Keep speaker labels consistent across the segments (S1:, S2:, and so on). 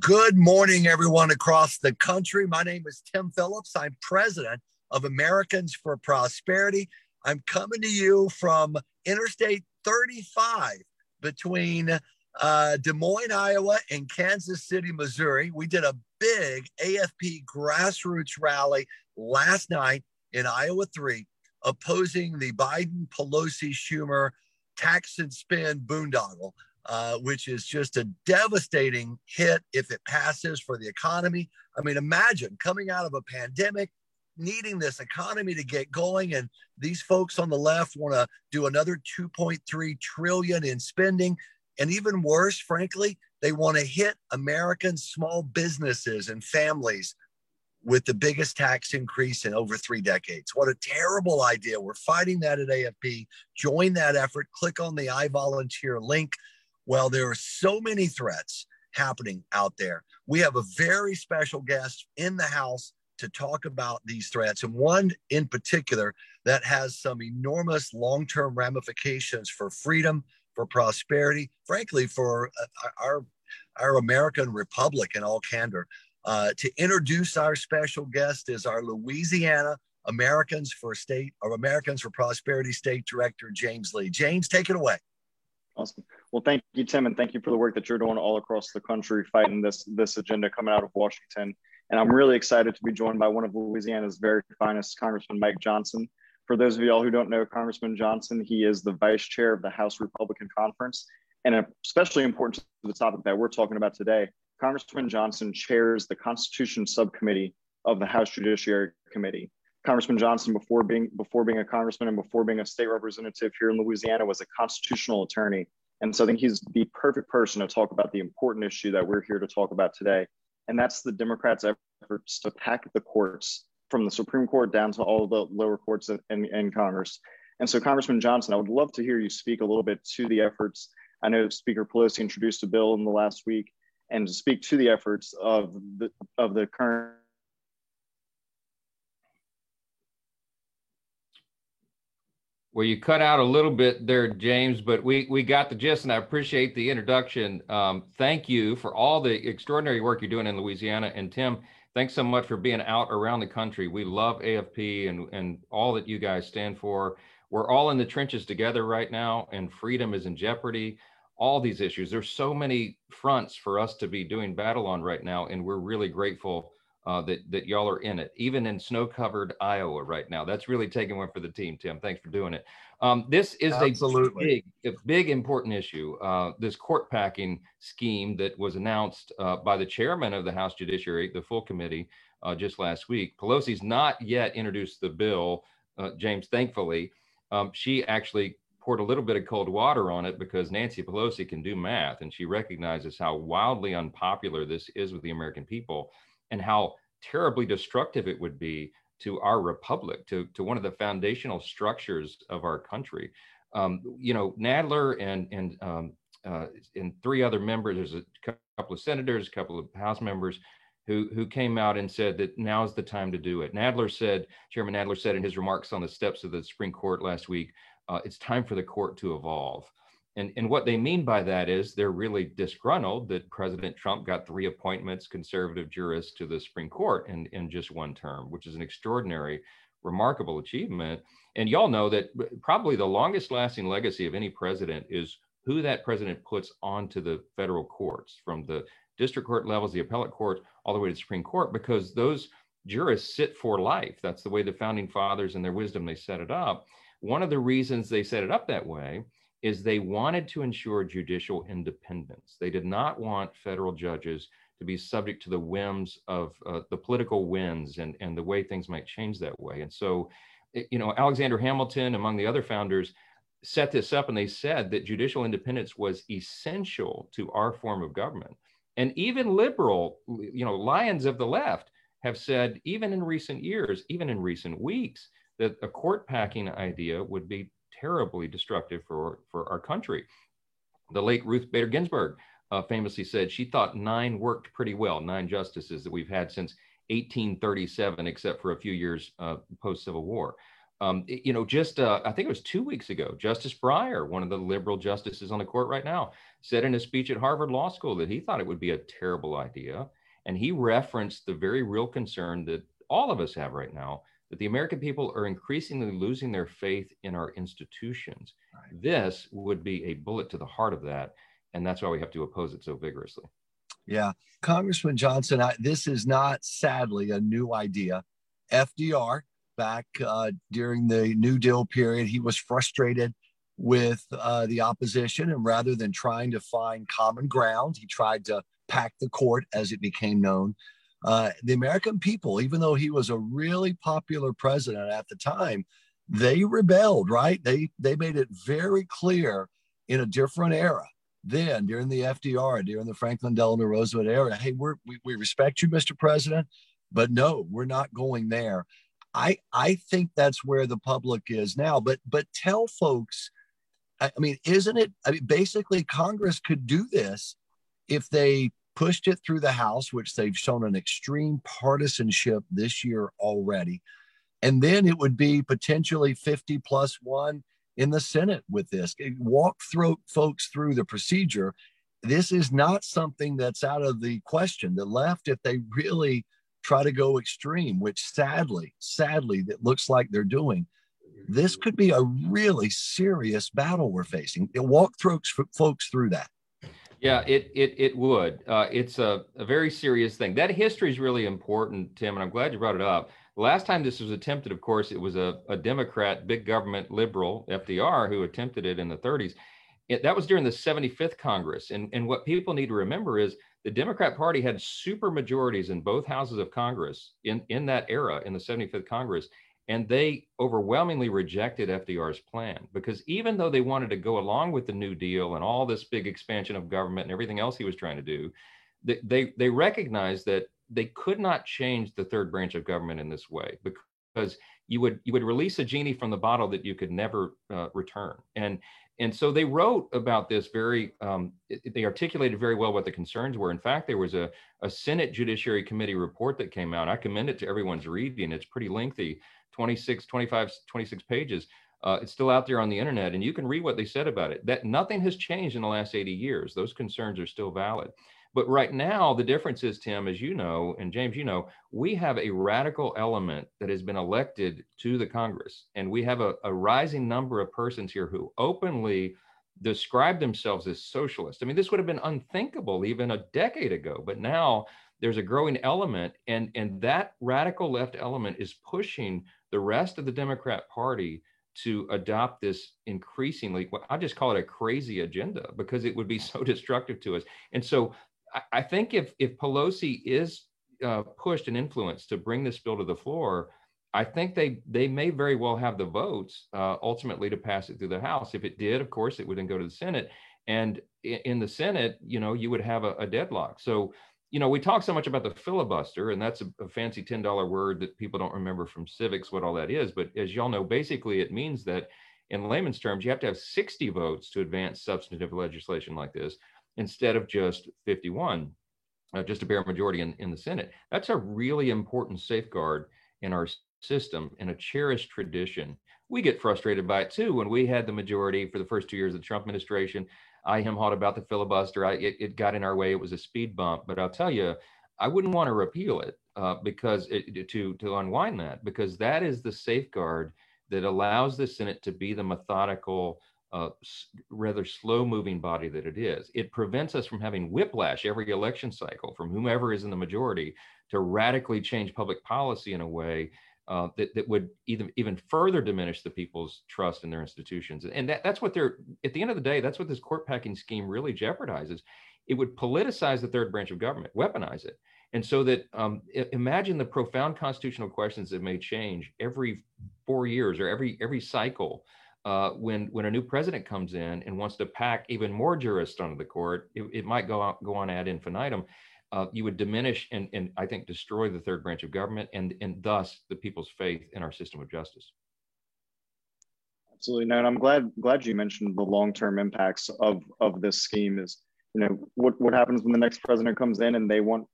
S1: Good morning, everyone across the country. My name is Tim Phillips. I'm president of Americans for Prosperity. I'm coming to you from Interstate 35 between uh, Des Moines, Iowa, and Kansas City, Missouri. We did a big AFP grassroots rally last night in Iowa 3 opposing the Biden, Pelosi, Schumer tax and spend boondoggle. Uh, which is just a devastating hit if it passes for the economy. I mean, imagine coming out of a pandemic, needing this economy to get going, and these folks on the left want to do another 2.3 trillion in spending, and even worse, frankly, they want to hit American small businesses and families with the biggest tax increase in over three decades. What a terrible idea. We're fighting that at AFP. Join that effort. Click on the I volunteer link. Well, there are so many threats happening out there. We have a very special guest in the House to talk about these threats, and one in particular that has some enormous long term ramifications for freedom, for prosperity, frankly, for uh, our, our American republic in all candor. Uh, to introduce our special guest is our Louisiana Americans for State or Americans for Prosperity State Director James Lee. James, take it away.
S2: Awesome. Well, thank you, Tim, and thank you for the work that you're doing all across the country fighting this this agenda coming out of Washington. And I'm really excited to be joined by one of Louisiana's very finest, Congressman Mike Johnson. For those of y'all who don't know Congressman Johnson, he is the vice chair of the House Republican Conference. And especially important to the topic that we're talking about today, Congressman Johnson chairs the Constitution Subcommittee of the House Judiciary Committee. Congressman Johnson, before being before being a congressman and before being a state representative here in Louisiana, was a constitutional attorney. And so I think he's the perfect person to talk about the important issue that we're here to talk about today. And that's the Democrats' efforts to pack the courts from the Supreme Court down to all the lower courts in, in Congress. And so, Congressman Johnson, I would love to hear you speak a little bit to the efforts. I know Speaker Pelosi introduced a bill in the last week, and to speak to the efforts of the of the current
S3: Well, you cut out a little bit there, James, but we we got the gist, and I appreciate the introduction. Um, thank you for all the extraordinary work you're doing in Louisiana, and Tim, thanks so much for being out around the country. We love AFP and and all that you guys stand for. We're all in the trenches together right now, and freedom is in jeopardy. All these issues. There's so many fronts for us to be doing battle on right now, and we're really grateful uh, that that y'all are in it, even in snow-covered Iowa right now. That's really taking one for the team, Tim. Thanks for doing it. Um, this is Absolutely. a big, a big important issue. Uh, this court packing scheme that was announced uh, by the chairman of the House Judiciary, the full committee, uh, just last week. Pelosi's not yet introduced the bill, uh, James. Thankfully, um, she actually poured a little bit of cold water on it because Nancy Pelosi can do math, and she recognizes how wildly unpopular this is with the American people and how terribly destructive it would be to our republic, to, to one of the foundational structures of our country. Um, you know, Nadler and and um, uh, and three other members, there's a couple of senators, a couple of House members, who who came out and said that now is the time to do it. Nadler said, Chairman Nadler said in his remarks on the steps of the Supreme Court last week, uh, it's time for the court to evolve. And, and what they mean by that is they're really disgruntled that President Trump got three appointments, conservative jurists, to the Supreme Court in, in just one term, which is an extraordinary, remarkable achievement. And y'all know that probably the longest lasting legacy of any president is who that president puts onto the federal courts from the district court levels, the appellate court, all the way to the Supreme Court, because those jurists sit for life. That's the way the founding fathers and their wisdom they set it up. One of the reasons they set it up that way is they wanted to ensure judicial independence. They did not want federal judges to be subject to the whims of uh, the political winds and, and the way things might change that way. And so, you know, Alexander Hamilton, among the other founders, set this up and they said that judicial independence was essential to our form of government. And even liberal, you know, lions of the left have said, even in recent years, even in recent weeks, that a court packing idea would be terribly destructive for, for our country. The late Ruth Bader Ginsburg uh, famously said she thought nine worked pretty well, nine justices that we've had since 1837, except for a few years uh, post Civil War. Um, you know, just uh, I think it was two weeks ago, Justice Breyer, one of the liberal justices on the court right now, said in a speech at Harvard Law School that he thought it would be a terrible idea. And he referenced the very real concern that all of us have right now that the American people are increasingly losing their faith in our institutions. Right. This would be a bullet to the heart of that. And that's why we have to oppose it so vigorously.
S1: Yeah. Congressman Johnson, I, this is not sadly a new idea. FDR, back uh, during the New Deal period, he was frustrated with uh, the opposition. And rather than trying to find common ground, he tried to pack the court, as it became known. Uh, the American people, even though he was a really popular president at the time, they rebelled, right? They they made it very clear in a different era then during the FDR, during the Franklin Delano Roosevelt era, hey, we're, we, we respect you, Mr. President, but no, we're not going there. I I think that's where the public is now. But but tell folks, I, I mean, isn't it? I mean, basically, Congress could do this if they pushed it through the House, which they've shown an extreme partisanship this year already. And then it would be potentially 50 plus one in the Senate with this. Walk through folks through the procedure. This is not something that's out of the question. The left, if they really try to go extreme, which sadly, sadly, that looks like they're doing, this could be a really serious battle we're facing. Walk through folks through that.
S3: Yeah, it it it would. Uh, it's a, a very serious thing. That history is really important, Tim, and I'm glad you brought it up. Last time this was attempted, of course, it was a, a Democrat, big government liberal, FDR, who attempted it in the 30s. It, that was during the 75th Congress. And, and what people need to remember is the Democrat Party had super majorities in both houses of Congress in, in that era, in the 75th Congress and they overwhelmingly rejected FDR's plan because even though they wanted to go along with the New Deal and all this big expansion of government and everything else he was trying to do, they, they, they recognized that they could not change the third branch of government in this way because you would you would release a genie from the bottle that you could never uh, return. And and so they wrote about this very um, they articulated very well what the concerns were. In fact there was a, a senate judiciary committee report that came out. I commend it to everyone's reading. It's pretty lengthy 26, 25, 26 pages. Uh, it's still out there on the internet, and you can read what they said about it. That nothing has changed in the last 80 years. Those concerns are still valid. But right now, the difference is, Tim, as you know, and James, you know, we have a radical element that has been elected to the Congress, and we have a, a rising number of persons here who openly describe themselves as socialist. I mean, this would have been unthinkable even a decade ago, but now there's a growing element, and and that radical left element is pushing the rest of the Democrat Party to adopt this increasingly, I just call it a crazy agenda because it would be so destructive to us. And so I, think if, if Pelosi is uh, pushed and influenced to bring this bill to the floor, I think they they may very well have the votes uh, ultimately to pass it through the House. If it did, of course, it would then go to the Senate. And in the Senate, you know, you would have a, a deadlock. So you know, we talk so much about the filibuster, and that's a, a, fancy $10 word that people don't remember from civics what all that is. But as y'all know, basically it means that in layman's terms, you have to have 60 votes to advance substantive legislation like this instead of just 51, uh, just a bare majority in, in the Senate. That's a really important safeguard in our system and a cherished tradition. We get frustrated by it too when we had the majority for the first two years of the Trump administration I him hawed about the filibuster. I, it, it, got in our way. It was a speed bump. But I'll tell you, I wouldn't want to repeal it uh, because it, to to unwind that because that is the safeguard that allows the Senate to be the methodical, uh, rather slow moving body that it is. It prevents us from having whiplash every election cycle from whomever is in the majority to radically change public policy in a way uh, that, that would even even further diminish the people's trust in their institutions. And that, that's what they're at the end of the day, that's what this court packing scheme really jeopardizes. It would politicize the third branch of government, weaponize it. And so that um, imagine the profound constitutional questions that may change every four years or every every cycle uh, when when a new president comes in and wants to pack even more jurists onto the court, it, it might go out, go on ad infinitum uh, you would diminish and, and I think destroy the third branch of government and, and thus the people's faith in our system of justice.
S2: Absolutely. No, and I'm glad glad you mentioned the long-term impacts of of this scheme is, you know, what, what happens when the next president comes in and they want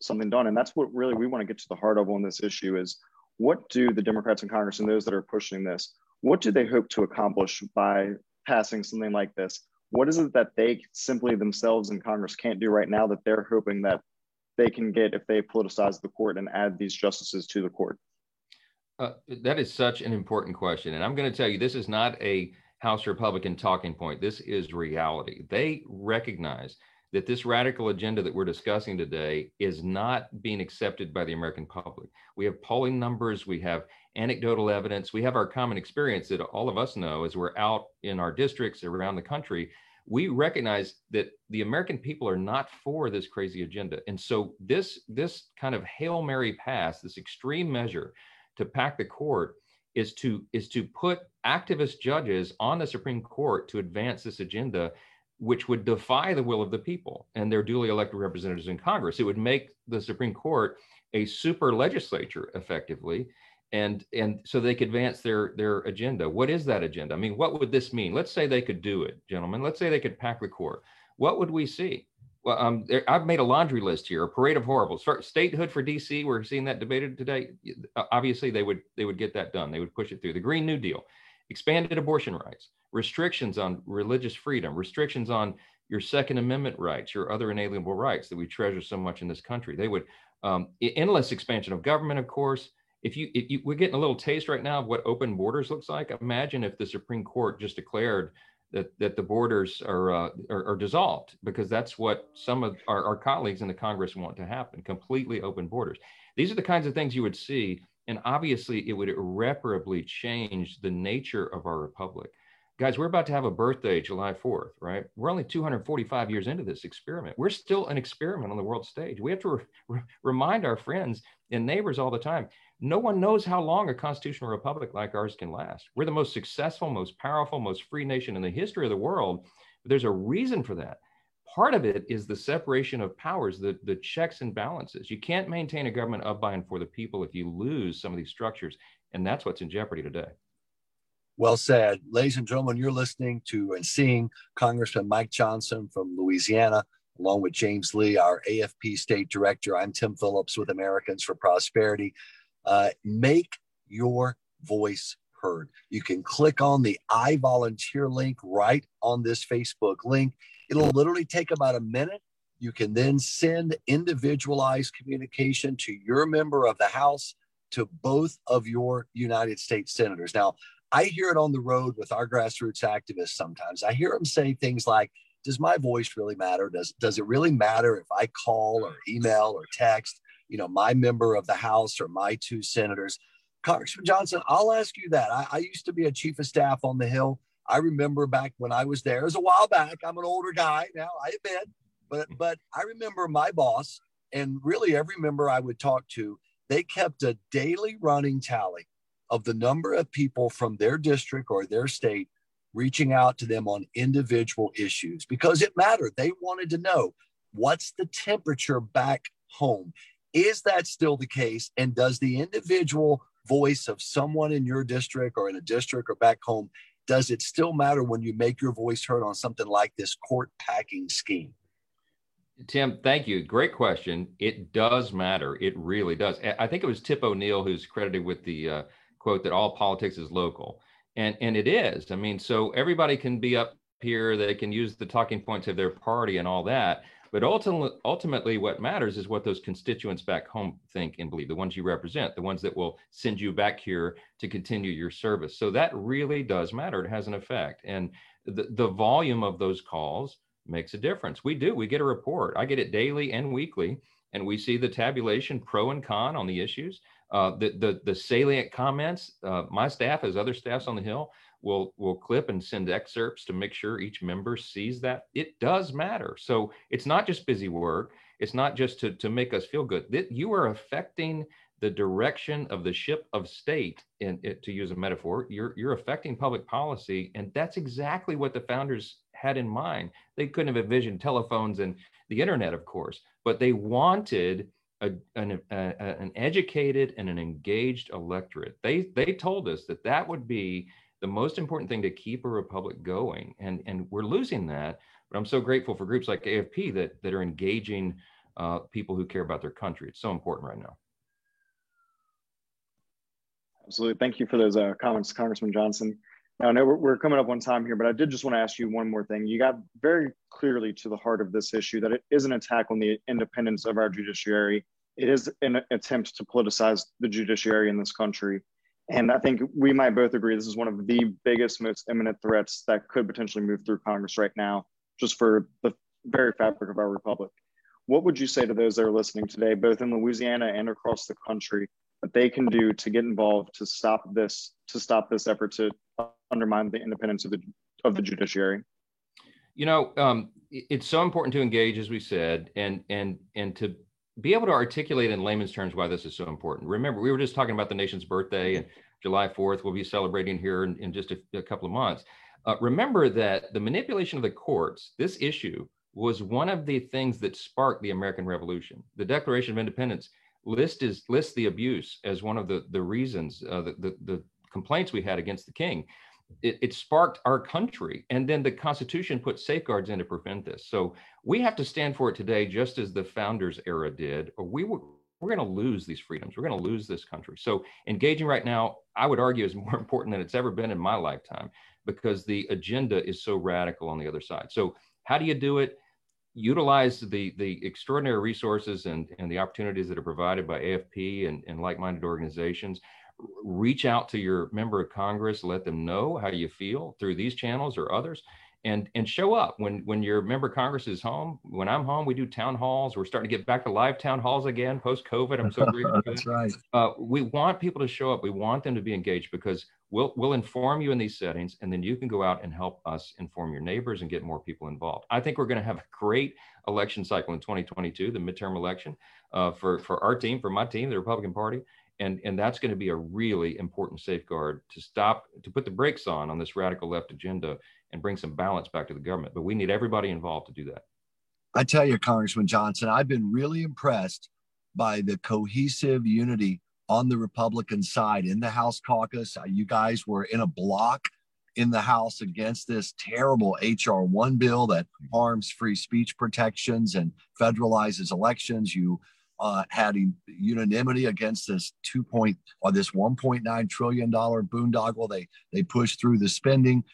S2: something done. And that's what really we want to get to the heart of on this issue is what do the Democrats in Congress and those that are pushing this, what do they hope to accomplish by passing something like this? What is it that they simply themselves in Congress can't do right now that they're hoping that they can get if they politicize the court and add these justices to the court?
S3: Uh, that is such an important question. And I'm going to tell you, this is not a House Republican talking point. This is reality. They recognize that this radical agenda that we're discussing today is not being accepted by the American public. We have polling numbers, we have anecdotal evidence, we have our common experience that all of us know as we're out in our districts around the country. We recognize that the American people are not for this crazy agenda. And so this this kind of Hail Mary pass, this extreme measure to pack the court is to is to put activist judges on the Supreme Court to advance this agenda which would defy the will of the people and their duly elected representatives in Congress. It would make the Supreme Court a super legislature effectively. And, and so they could advance their, their agenda. What is that agenda? I mean, what would this mean? Let's say they could do it, gentlemen. Let's say they could pack the court. What would we see? Well, um, there, I've made a laundry list here, a parade of horribles. Statehood for DC, we're seeing that debated today. Obviously, they would they would get that done. They would push it through. The Green New Deal, expanded abortion rights, restrictions on religious freedom, restrictions on your Second Amendment rights, your other inalienable rights that we treasure so much in this country. They would um, endless expansion of government, of course. If you, if you, we're getting a little taste right now of what open borders looks like. Imagine if the Supreme Court just declared that that the borders are, uh, are, are dissolved because that's what some of our, our colleagues in the Congress want to happen. Completely open borders. These are the kinds of things you would see, and obviously it would irreparably change the nature of our republic guys, we're about to have a birthday July 4th, right? We're only 245 years into this experiment. We're still an experiment on the world stage. We have to re- re- remind our friends and neighbors all the time. No one knows how long a constitutional republic like ours can last. We're the most successful, most powerful, most free nation in the history of the world. But there's a reason for that. Part of it is the separation of powers, the, the checks and balances. You can't maintain a government of by and for the people if you lose some of these structures. And that's what's in jeopardy today.
S1: Well said. Ladies and gentlemen, you're listening to and seeing Congressman Mike Johnson from Louisiana, along with James Lee, our AFP state director. I'm Tim Phillips with Americans for Prosperity. Uh, make your voice heard. You can click on the I volunteer link right on this Facebook link. It'll literally take about a minute. You can then send individualized communication to your member of the House, to both of your United States senators. Now, I hear it on the road with our grassroots activists sometimes. I hear them say things like, does my voice really matter? Does, does it really matter if I call or email or text, you know, my member of the House or my two senators? Congressman Johnson, I'll ask you that. I, I used to be a chief of staff on the Hill. I remember back when I was there, it was a while back. I'm an older guy now, I admit, but mm-hmm. but I remember my boss and really every member I would talk to, they kept a daily running tally of the number of people from their district or their state reaching out to them on individual issues because it mattered. They wanted to know what's the temperature back home. Is that still the case? And does the individual voice of someone in your district or in a district or back home, does it still matter when you make your voice heard on something like this court packing scheme?
S3: Tim, thank you. Great question. It does matter. It really does. I think it was Tip O'Neill who's credited with the uh, quote that all politics is local. And and it is. I mean, so everybody can be up here, they can use the talking points of their party and all that. But ultimately, ultimately, what matters is what those constituents back home think and believe, the ones you represent, the ones that will send you back here to continue your service. So that really does matter. It has an effect. And the, the volume of those calls makes a difference. We do. We get a report. I get it daily and weekly, and we see the tabulation pro and con on the issues. Uh, the, the, the salient comments, uh, my staff, as other staffs on the Hill, will will clip and send excerpts to make sure each member sees that it does matter. So it's not just busy work. It's not just to, to make us feel good. That you are affecting the direction of the ship of state, and to use a metaphor, you're you're affecting public policy, and that's exactly what the founders had in mind. They couldn't have envisioned telephones and the internet, of course, but they wanted a, an, a, an educated and an engaged electorate. They they told us that that would be the most important thing to keep a republic going, and and we're losing that. But I'm so grateful for groups like AFP that that are engaging uh, people who care about their country. It's so important right now.
S2: Absolutely. Thank you for those uh, comments, Congressman Johnson. Now, I know we're, we're coming up on time here, but I did just want to ask you one more thing. You got very clearly to the heart of this issue that it is an attack on the independence of our judiciary. It is an attempt to politicize the judiciary in this country. And I think we might both agree this is one of the biggest, most imminent threats that could potentially move through Congress right now, just for the very fabric of our republic. What would you say to those that are listening today, both in Louisiana and across the country, that they can do to get involved to stop this to stop this effort to undermine the independence of the of the judiciary?
S3: You know, um, it's so important to engage, as we said, and and and to be able to articulate in layman's terms why this is so important. Remember, we were just talking about the nation's birthday and July 4th. We'll be celebrating here in, in just a, a, couple of months. Uh, remember that the manipulation of the courts, this issue, was one of the things that sparked the American Revolution. The Declaration of Independence list is lists the abuse as one of the the reasons uh, the, the, the complaints we had against the king. It, it, sparked our country, and then the Constitution put safeguards in to prevent this. So we have to stand for it today, just as the founders era did, or we were. We're going to lose these freedoms. We're going to lose this country. So, engaging right now, I would argue, is more important than it's ever been in my lifetime because the agenda is so radical on the other side. So, how do you do it? utilize the the extraordinary resources and, and the opportunities that are provided by AFP and, and like-minded organizations. Reach out to your member of Congress, let them know how you feel through these channels or others, and and show up when when your member of Congress is home. When I'm home, we do town halls. We're starting to get back to live town halls again post COVID. I'm so grateful.
S1: That's right.
S3: Uh, we want people to show up. We want them to be engaged because we'll we'll inform you in these settings, and then you can go out and help us inform your neighbors and get more people involved. I think we're going to have a great election cycle in 2022, the midterm election, uh, for for our team, for my team, the Republican Party. And, and that's going to be a really important safeguard to stop to put the brakes on on this radical left agenda and bring some balance back to the government. But we need everybody involved to do that.
S1: I tell you, Congressman Johnson, I've been really impressed by the cohesive unity on the Republican side in the House caucus. Uh, you guys were in a block in the House against this terrible H.R. 1 bill that harms free speech protections and federalizes elections. You uh, had unanimity against this two point or this 1.9 trillion dollar boondoggle. They they pushed through the spending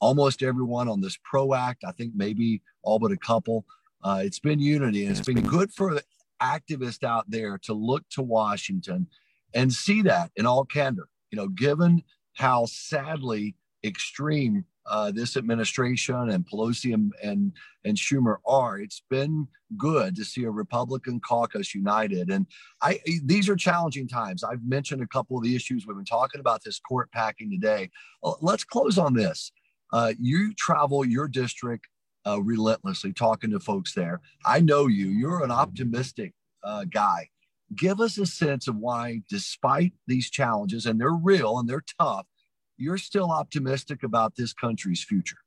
S1: almost everyone on this PRO Act. I think maybe all but a couple. Uh, it's been unity, and it's been good for the activists out there to look to Washington and see that in all candor. You know, given how sadly extreme uh, this administration and Pelosi and, and, and Schumer are. It's been good to see a Republican caucus united. And I these are challenging times. I've mentioned a couple of the issues we've been talking about this court packing today. Let's close on this. Uh, you travel your district uh, relentlessly, talking to folks there. I know you. You're an optimistic uh, guy. Give us a sense of why, despite these challenges, and they're real and they're tough, you're still optimistic about this country's future.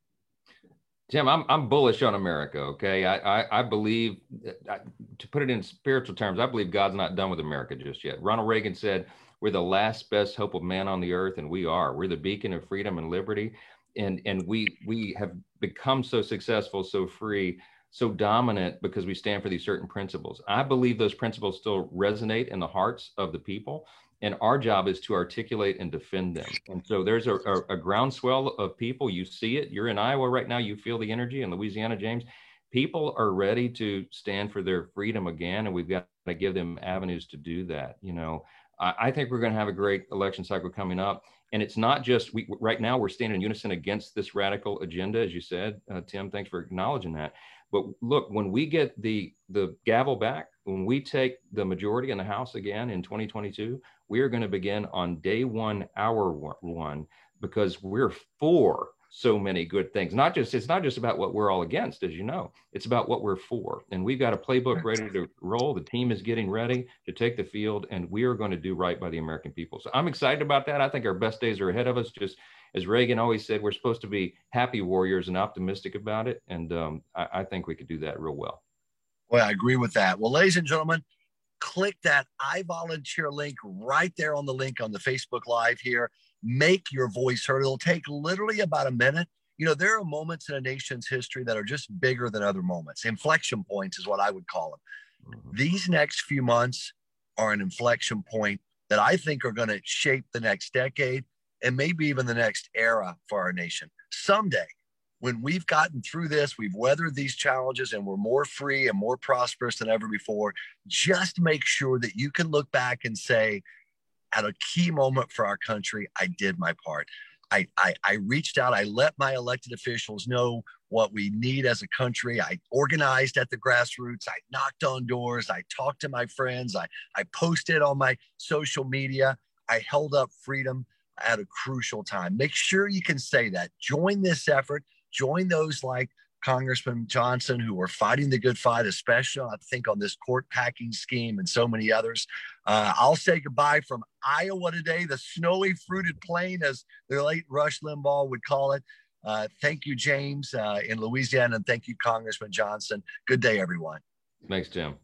S3: Tim, I'm, I'm bullish on America. Okay, I I, I believe, uh, I, to put it in spiritual terms, I believe God's not done with America just yet. Ronald Reagan said, "We're the last best hope of man on the earth," and we are. We're the beacon of freedom and liberty and and we we have become so successful, so free, so dominant because we stand for these certain principles. I believe those principles still resonate in the hearts of the people, and our job is to articulate and defend them. And so there's a, a, a groundswell of people. You see it. You're in Iowa right now. You feel the energy in Louisiana, James. People are ready to stand for their freedom again, and we've got to give them avenues to do that. You know, I, I think we're going to have a great election cycle coming up. And it's not just we right now we're standing in unison against this radical agenda, as you said, uh, Tim. Thanks for acknowledging that. But look, when we get the the gavel back, when we take the majority in the House again in 2022, we are going to begin on day one, hour one, because we're for so many good things. Not just it's not just about what we're all against, as you know. It's about what we're for. And we've got a playbook ready to roll. The team is getting ready to take the field, and we are going to do right by the American people. So I'm excited about that. I think our best days are ahead of us. Just as Reagan always said, we're supposed to be happy warriors and optimistic about it. And um, I, I think we could do that real well.
S1: Well, I agree with that. Well, ladies and gentlemen, click that I volunteer link right there on the link on the Facebook Live here make your voice heard. It'll take literally about a minute. You know, there are moments in a nation's history that are just bigger than other moments. Inflection points is what I would call them. Mm-hmm. These next few months are an inflection point that I think are going to shape the next decade and maybe even the next era for our nation. Someday, when we've gotten through this, we've weathered these challenges, and we're more free and more prosperous than ever before, just make sure that you can look back and say, at a key moment for our country, I did my part. I, I, I reached out, I let my elected officials know what we need as a country. I organized at the grassroots. I knocked on doors. I talked to my friends. I, I posted on my social media. I held up freedom at a crucial time. Make sure you can say that. Join this effort. Join those like Congressman Johnson who are fighting the good fight, especially I think on this court packing scheme and so many others. Uh, I'll say goodbye from Iowa today, the snowy fruited plain, as the late Rush Limbaugh would call it. Uh, thank you, James, uh, in Louisiana, and thank you, Congressman Johnson. Good day, everyone.
S3: Thanks, Jim.